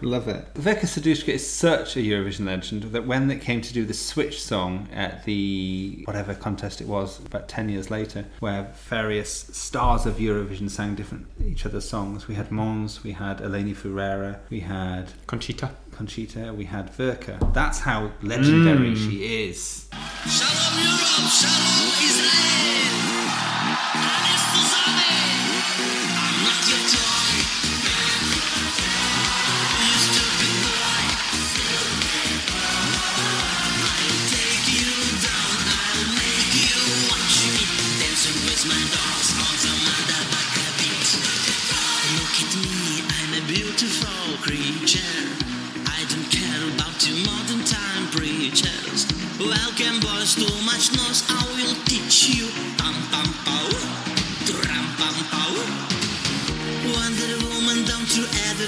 Love it. Verka Serdushka is such a Eurovision legend that when it came to do the Switch song at the whatever contest it was about 10 years later, where various stars of Eurovision sang different each other's songs, we had Måns, we had Eleni Foureira, we had Conchita. Conchita, we had Verka. That's how legendary Mm. she is. Shalom Europe, Shalom Israel.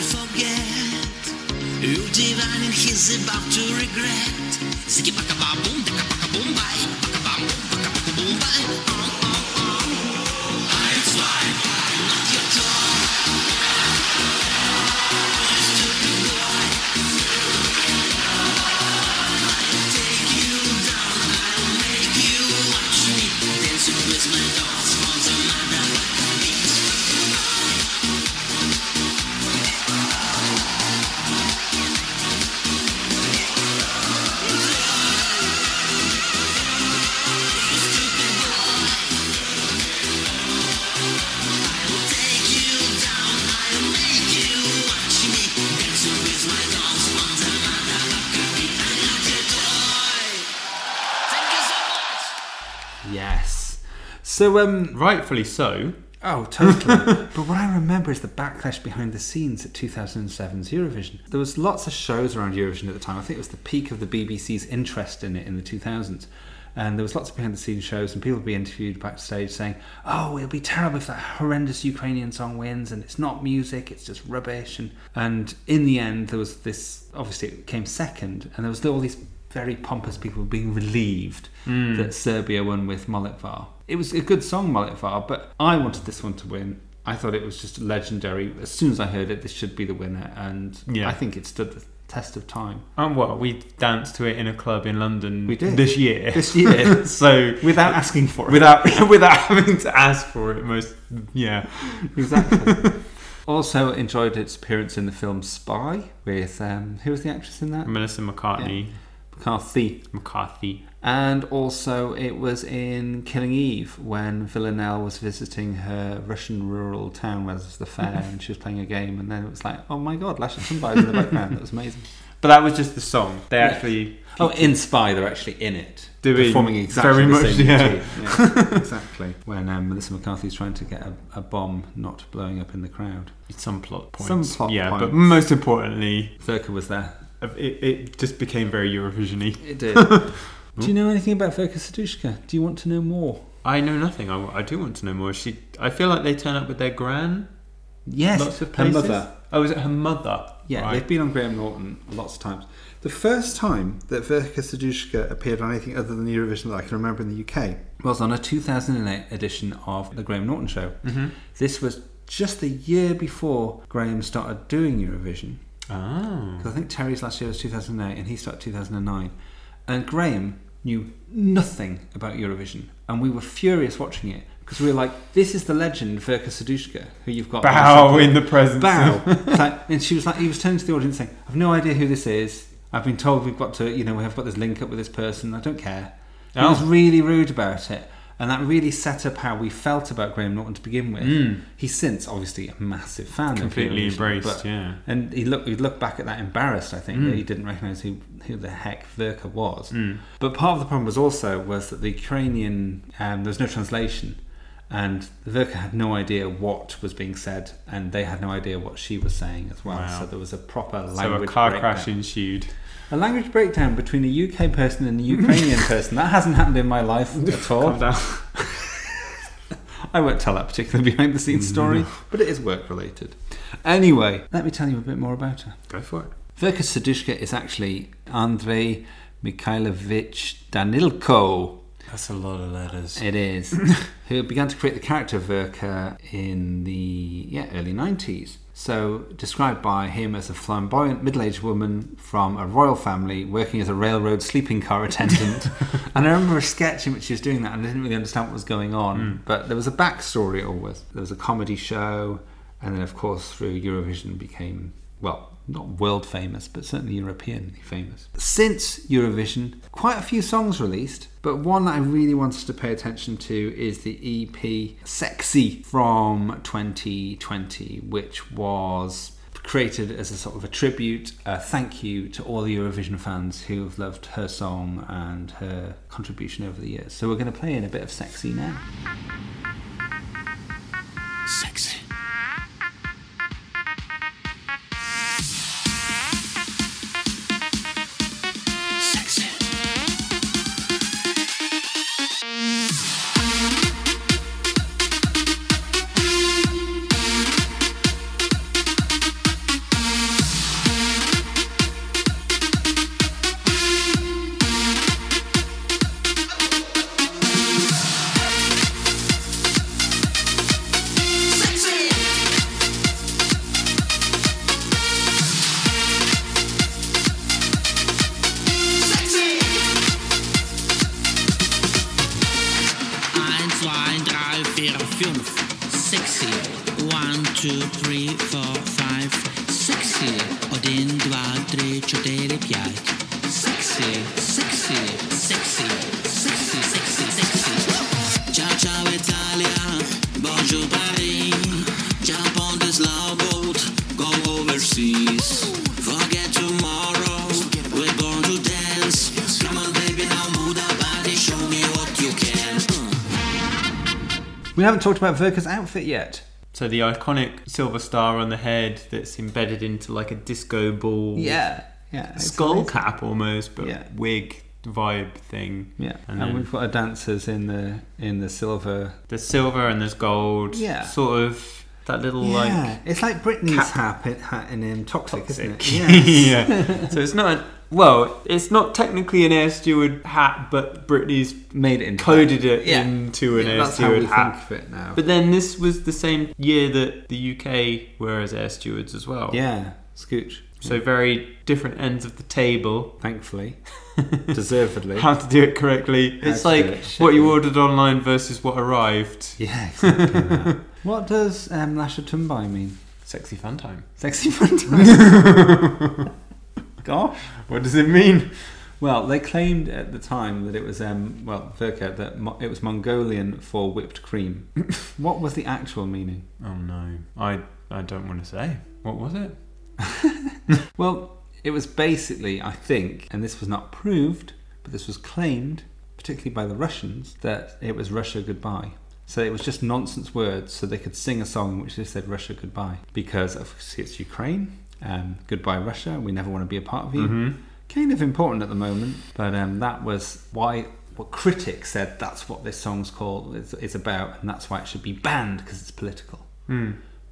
Ever forget. You divine and he's about to regret. Ziggy baka boom So, um, Rightfully so. Oh, totally. but what I remember is the backlash behind the scenes at 2007's Eurovision. There was lots of shows around Eurovision at the time. I think it was the peak of the BBC's interest in it in the 2000s. And there was lots of behind the scenes shows, and people would be interviewed backstage saying, "Oh, it'll be terrible if that horrendous Ukrainian song wins, and it's not music; it's just rubbish." And and in the end, there was this. Obviously, it came second, and there was all these very pompous people being relieved that Serbia won with Molitva. It was a good song, Molitva, but I wanted this one to win. I thought it was just legendary. As soon as I heard it, this should be the winner, and Yeah. I think it stood the test of time. And well, we danced to it in a club in London We did. this year. This year. so Without asking for it. without without having to ask for it, most yeah. exactly. also enjoyed its appearance in the film Spy with um, who was the actress in that? Melissa McCartney, McCarthy. McCarthy. And also, it was in Killing Eve when Villanelle was visiting her Russian rural town where there's the fair and she was playing a game. And then it was like, oh my god, Lasha Tumbai in the background. That was amazing. But that was just the song. They actually Oh, in Spy, they're actually in it. Doing performing exactly very the much, same yeah. Yeah, exactly. When um, Melissa McCarthy's trying to get a, a bomb not blowing up in the crowd. some plot points. Some plot yeah, points. but most importantly, Verka was there. It, it just became very Eurovision-y. It did. Do you know anything about Verka Serdushka? Do you want to know more? I know nothing. I, I do want to know more. She, I feel like they turn up with their gran. Yes, Lots of her mother. Oh, is it her mother? Yeah, Right. they've been on Graham Norton lots of times. The first time that Verka Serdushka appeared on anything other than Eurovision that I can remember in the UK was on a 2008 edition of The Graham Norton Show. Mm-hmm. This was just the year before Graham started doing Eurovision. Oh. 'Cause I think Terry's last year was 2008 and he started 2009. And Graham knew nothing about Eurovision. And we were furious watching it because we were like, this is the legend Verka Serdushka, who you've got. Bow in the presence. Bow. like, and she was like, he was turning to the audience saying, I've no idea who this is. I've been told we've got to, you know, we have got this link up with this person. I don't care. He Oh. was really rude about it. And that really set up how we felt about Graham Norton to begin with. He's since obviously a massive fan. of. Completely Eurovision, embraced, but- yeah. And he looked, he looked back at that embarrassed, I think, Hmm. that he didn't recognise who, who the heck Verka was. But part of the problem was also was that the Ukrainian, um, there was no translation. And Verka had no idea what was being said, and they had no idea what she was saying as well. Wow. So there was a proper language. So a car breakdown. crash ensued. A language breakdown between a UK person and a Ukrainian person. That hasn't happened in my life at all. Calm down. I won't tell that particular behind the scenes mm, story, but it is work related. Anyway, let me tell you a bit more about her. Go for it. Verka Serdushka is actually Andrei Mikhailovich Danilko. That's a lot of letters. It is. who began to create the character of Verka in the yeah, early 90s. So, described by him as a flamboyant middle aged woman from a royal family working as a railroad sleeping car attendant. and I remember a sketch in which she was doing that and I didn't really understand what was going on. Hmm. But there was a backstory always. There was a comedy show, and then, of course, through Eurovision became, well, not world famous, but certainly European famous. Since Eurovision, quite a few songs released, but one that I really wanted to pay attention to is the EP Sexy from 2020, which was created as a sort of a tribute, a thank you to all the Eurovision fans who have loved her song and her contribution over the years. So we're going to play in a bit of Sexy now. Sexy. Sexy. Haven't talked about Verka's outfit yet. So the iconic silver star on the head that's embedded into like a disco ball Yeah. Yeah. skull amazing. cap almost, but Yeah. wig vibe thing. Yeah, And and, then- we've got our dancers in the in the silver. There's silver and there's gold. Yeah. Sort of that little yeah, like it's like Britney's cap- hat, hat in um, Toxic, isn't it? Yes. yeah. So it's not well, it's not technically an air steward hat, but Britney's Made it into coded that. it Yeah. into an Yeah, air that's how steward we hat. think of it now. But then this was the same year that the UK were as air stewards as well. yeah, Scooch. So very different ends of the table. Thankfully, deservedly. How to do it correctly. It's like it what you ordered online versus what arrived. yeah, exactly. that. What does um, Lasha Tumbai mean? Sexy fun time. Sexy fun time. Gosh. What does it mean? Well, they claimed at the time that it was um, well, Verka that mo- it was Mongolian for whipped cream. what was the actual meaning? Oh no. I I don't want to say. What was it? Well, it was basically, I think, and this was not proved, but this was claimed, particularly by the Russians, that it was Russia goodbye. So it was just nonsense words, so they could sing a song in which they said Russia goodbye. Because obviously it's Ukraine, um, goodbye Russia, we never want to be a part of you. Kind of important at the moment, but um, that was why what critics said that's what this song's called, is, is about, and that's why it should be banned because it's political.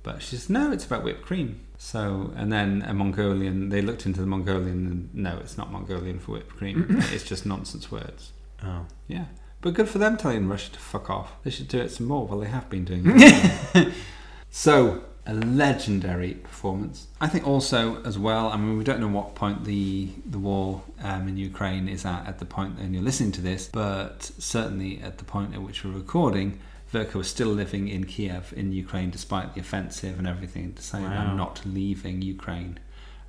But she says, no, it's about whipped cream. So, and then a Mongolian, they looked into the Mongolian and no, it's not Mongolian for whipped cream. it's just nonsense words. Oh. Yeah. But good for them telling Russia to fuck off. They should do it some more. Well, they have been doing it. so, a legendary performance. I think also, as well, I mean, we don't know what point the, the war um, in Ukraine is at at the point when you're listening to this, but certainly at the point at which we're recording, Verka was still living in Kiev in Ukraine despite the offensive and everything, decided Wow. I'm not leaving Ukraine.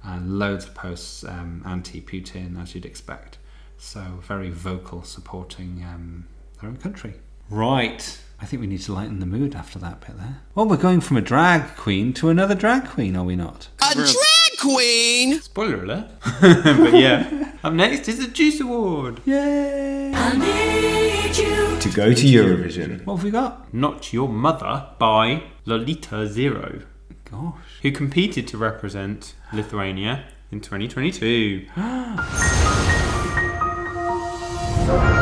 And loads of posts um, anti-Putin, as you'd expect. So very vocal, supporting um, their own country. Right. I think we need to lighten the mood after that bit there. Well, we're going from a drag queen to another drag queen, are we not? A drag queen! Spoiler alert. but yeah. Up next is the Juice Award. Yay! To go to Eurovision. What have we got? Not Your Mother by Lolita Zero, Gosh. who competed to represent Lithuania in 2022. Bitch,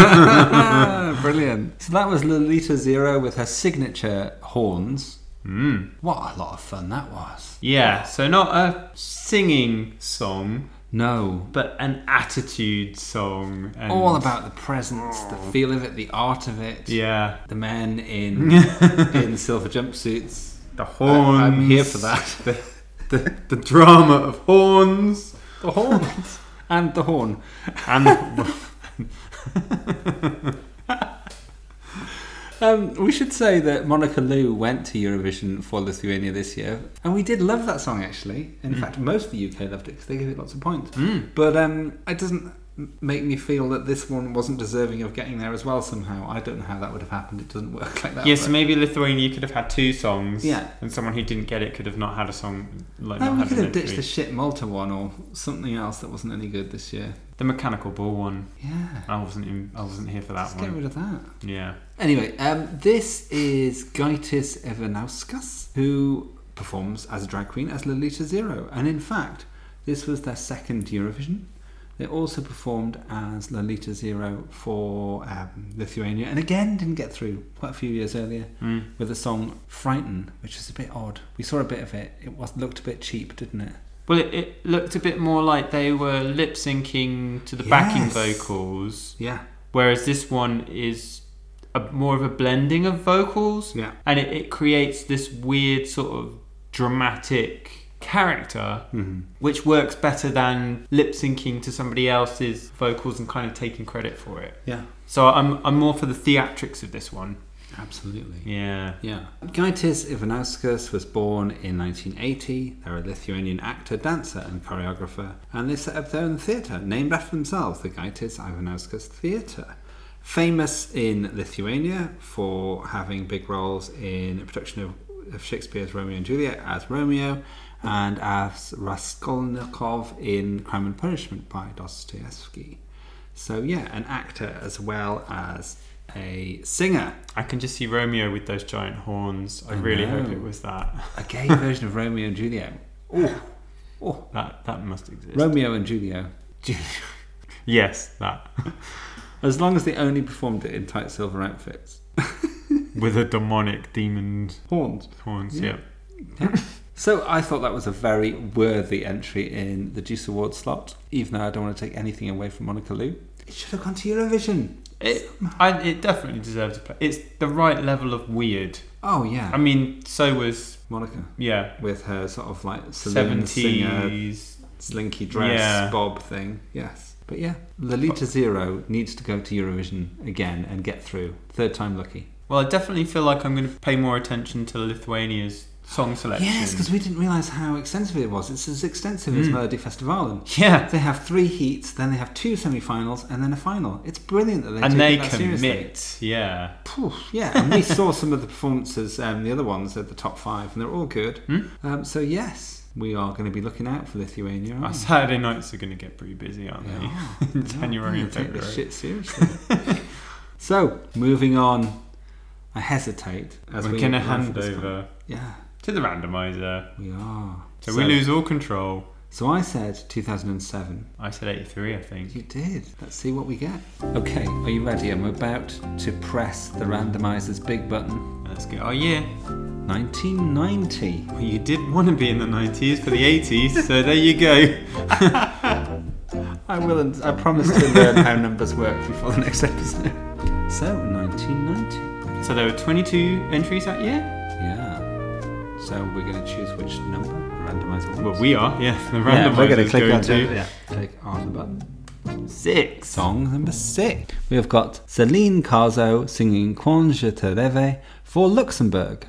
brilliant. So that was Lolita Zero with her signature horns. Mm. What a lot of fun that was. Yeah, so not a singing song, No. but an attitude song. And All about the presence, the feel of it, the art of it. Yeah, The men in in silver jumpsuits. the horns. I'm here for that. The, the, the drama of horns. The horns. and the horn. And Um, we should say that Monika Liu went to Eurovision for Lithuania this year, and we did love that song actually. In fact, most of the UK loved it because they gave it lots of points. But um, it doesn't make me feel that this one wasn't deserving of getting there as well somehow. I don't know how that would have happened. It doesn't work like that. yes, but- maybe Lithuania could have had two songs. Yeah. And someone who didn't get it could have not had a song like No, we could have ditched the shit Malta one or something else that wasn't any good this year. The mechanical ball one. Yeah, I wasn't in, I wasn't here for that let's get one. rid of that. Yeah. Anyway, um, this is Gaitis Ivanauskas, who performs as a drag queen as Lolita Zero. And in fact, this was their second Eurovision. They also performed as Lolita Zero for um, Lithuania, and again didn't get through quite a few years earlier with the song "Frighten," which was a bit odd. We saw a bit of it. It was looked a bit cheap, didn't it? Well, it, it looked a bit more like they were lip syncing to the backing vocals, Yeah, whereas this one is a, more of a blending of vocals. Yeah. And it, it creates this weird sort of dramatic character, Mm-hmm. which works better than lip syncing to somebody else's vocals and kind of taking credit for it. yeah, So I'm, I'm more for the theatrics of this one. absolutely. Yeah. Yeah. Gaitis Ivanauskas was born in 1980. They're a Lithuanian actor, dancer, and choreographer, and they set up their own theatre named after themselves, the Gaitis Ivanauskas Theatre. Famous in Lithuania for having big roles in a production of, of Shakespeare's Romeo and Juliet as Romeo and as Raskolnikov in Crime and Punishment by Dostoevsky. So, yeah, an actor as well as a singer. I can just see Romeo with those giant horns. I, I really hope it was that. A gay version of Romeo and Juliet. Oh, oh. That that must exist. Romeo and Juliet. yes, that. As long as they only performed it in tight silver outfits. with a demonic demon Horns. horns. Yeah. Yeah. So I thought that was a very worthy entry in the Douze Award slot, even though I don't want to take anything away from Monika Liu. It should have gone to Eurovision. It, I, it definitely deserves a play. It's the right level of weird. Oh, yeah. I mean, so was Monica. yeah, With her sort of like saloon singer, seventies. slinky dress, Yeah. bob thing. Yes. But yeah, Lolita Zero needs to go to Eurovision again and get through. Third time lucky. Well, I definitely feel like I'm going to pay more attention to Lithuania's song selection. Yes, because we didn't realise how extensive it was. It's as extensive as Melody Festival. yeah, They have three heats, then they have two semi-finals, and then a final. It's brilliant that they and they that seriously. commit. Yeah, Phew, yeah, and we saw some of the performances, um, the other ones at the top five, and they're all good. Hmm? Um, so yes, we are going to be looking out for Lithuania. our? Saturday nights are going to get pretty busy, aren't They they? are. In They. January Yeah, and take this shit seriously. so moving on, I hesitate as We're we going to hand over. Yeah, to the randomizer. we are. So, we lose all control. So I said 2007. I said 83, I think. You did. Let's see what we get. Okay, are you ready? I'm about to press the randomizer's big button. Let's go. Oh, yeah. 1990. Well, you did want to be in the 90s for the 80s, so there you go. I will. and I promise to learn how numbers work before the next episode. So 1990. So there were 22 entries that year? So we're going to choose which number randomizer wants. Well, we are, yeah. The yeah, we're going to click going on to yeah, click on the button. six. Song number six. We have got Celine Carzo singing Quand je te rêve for Luxembourg.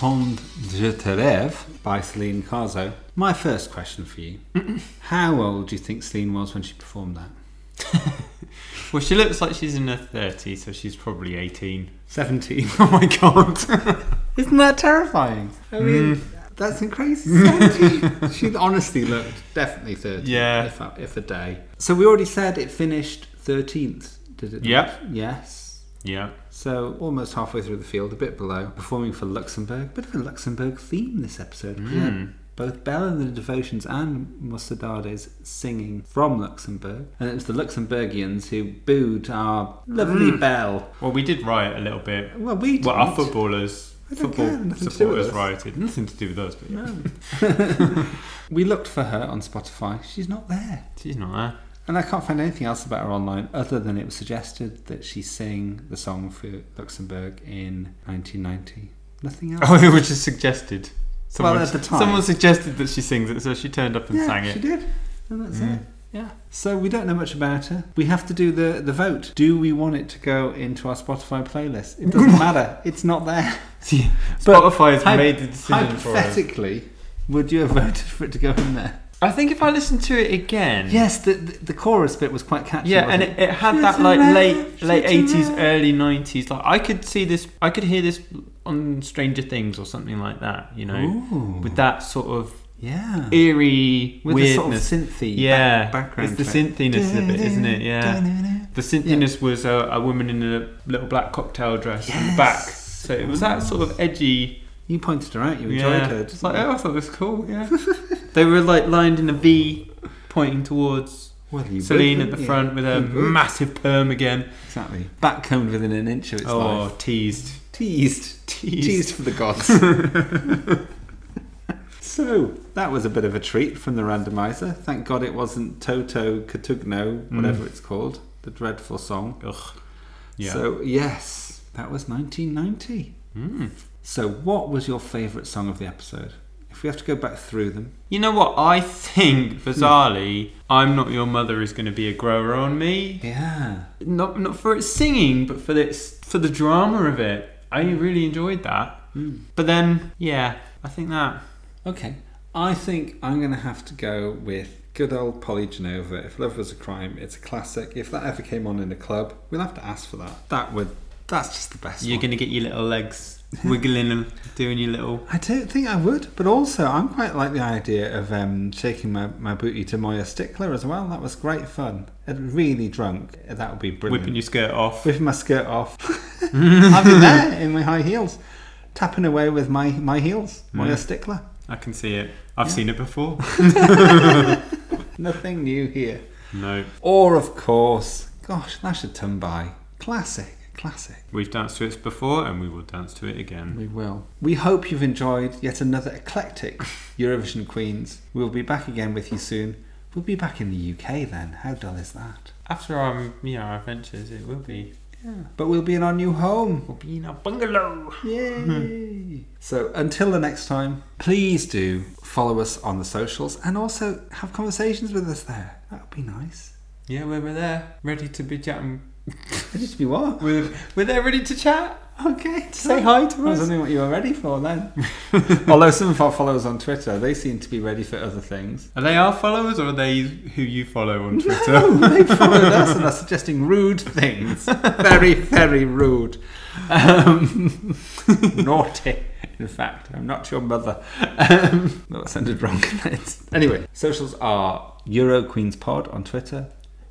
That was Quand je te rêve by Celine Carzo. My first question for you. How old do you think Celine was when she performed that? Well, she looks like she's in her 30s, so she's probably 18. 17. Oh my god. Isn't that terrifying? I mean, hmm. that's crazy. 17. she honestly looked definitely 30. Yeah. If a, if a day. So we already said it finished 13th, did it? not? Yep. Yes. yeah. So almost halfway through the field, a bit below, performing for Luxembourg. Bit of a Luxembourg theme this episode. Had hmm. both Belle and the Devotions and Mocedades singing from Luxembourg. And it was the Luxembourgians who booed our lovely hmm. Belle. Well, we did riot a little bit. Well, we Well, our footballers, football nothing to do with supporters rioted. Nothing to do with us, but yeah. We looked for her on Spotify. She's not there. She's not there. And I can't find anything else about her online other than it was suggested that she sang the song for Luxembourg in 1990. Nothing else. Oh, it was just suggested. Someone, at the time. Someone suggested that she sings it, so she turned up and yeah, sang it. she did. And that's mm. it. Yeah. So we don't know much about her. We have to do the, the vote. Do we want it to go into our Spotify playlist? It doesn't matter. It's not there. Spotify has made the decision for us. Hypothetically, would you have voted for it to go in there? I think if I listen to it again, Yes, the, the, the chorus bit was quite catchy. yeah, and it, it had that like late late eighties, early nineties. Like I could see this, I could hear this on Stranger Things or something like that. You know, Ooh. with that sort of Yeah. eerie With the sort of weirdness. synthy yeah, back- background. It's the track. synthiness of it, isn't it? Yeah. The synthiness was a, a woman in a little black cocktail dress in the back. So it was that sort of edgy. You pointed her out. You enjoyed Yeah. her. It's like, oh, I thought it was cool. Yeah. they were like lined in a V, pointing towards Well, Celine would, at the front with a massive perm again. Exactly. Back combed within an inch of its Oh, life. teased. Teased. Teased. Teased for the gods. so, that was a bit of a treat from the randomizer. Thank God it wasn't Toto Cutugno, whatever it's called, the dreadful song. Ugh. Yeah. So, yes, that was 1990. Mm. So, what was your favourite song of the episode? If we have to go back through them. You know what? I think hmm. bizarrely, "I'm Not Your Mother" is going to be a grower on me. Yeah. Not not for its singing, but for its for the drama of it. I hmm. really enjoyed that. Hmm. But then, yeah, I think that. Okay. I think I'm going to have to go with good old Poli Genova. If Love Was a Crime, it's a classic. If that ever came on in a club, we'll have to ask for that. That would That's just the best. You're one. going to get your little legs wiggling and doing your little. I don't think I would, but also I'm quite like the idea of um, shaking my, my booty to Moja štikla as well. That was great fun. Really drunk. That would be brilliant. Whipping your skirt off. Whipping my skirt off. I've been there in my high heels, tapping away with my, my heels. Moja štikla. I can see it. I've seen it before. Nothing new here. no. Or, of course, gosh, that should turn by. Classic, classic. We've danced to it before and we will dance to it again. We will. We hope you've enjoyed yet another eclectic Eurovision Queens. We'll be back again with you soon. We'll be back in the UK then. How dull is that? After our, you know, our adventures, it will be. Yeah. But we'll be in our new home. We'll be in a bungalow. Yay! so until the next time, please do follow us on the socials and also have conversations with us there. That would be nice. Yeah, we're, we're there, ready to be chatting. Ready to be what? We're, we're there, ready to chat. Okay. To say hi to us. I was us. wondering what you were ready for then. Although some of our followers on Twitter, they seem to be ready for other things. Are they our followers or are they who you follow on Twitter? No, they followed us and are suggesting rude things. Very, very rude. Um, naughty. In fact, I'm not your mother. Um, no, that sounded wrong. anyway, socials are Euro Queens Pod on Twitter,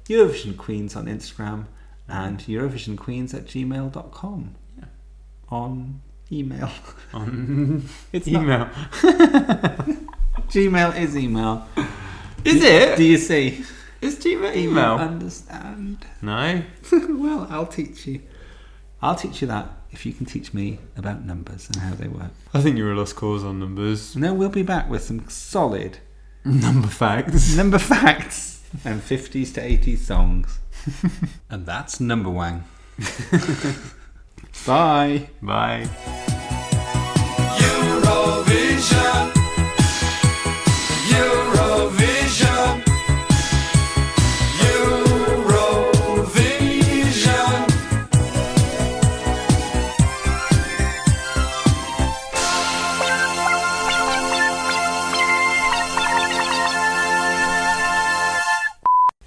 Eurovision Queens on Instagram, Mm. and EurovisionQueens at gmail.com on email. on It's email. Gmail is email. Is it? Do you see? Is Gmail email? understand? No. well, I'll teach you. I'll teach you that if you can teach me about numbers and how they work. I think you're a lost cause on numbers. No, we'll be back with some solid Number facts. number facts and 50s to 80s songs. and that's number one. Bye. Bye. Eurovision. Eurovision. Eurovision.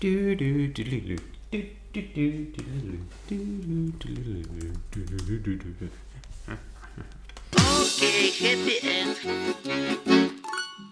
Do do do do do. Okay, happy end.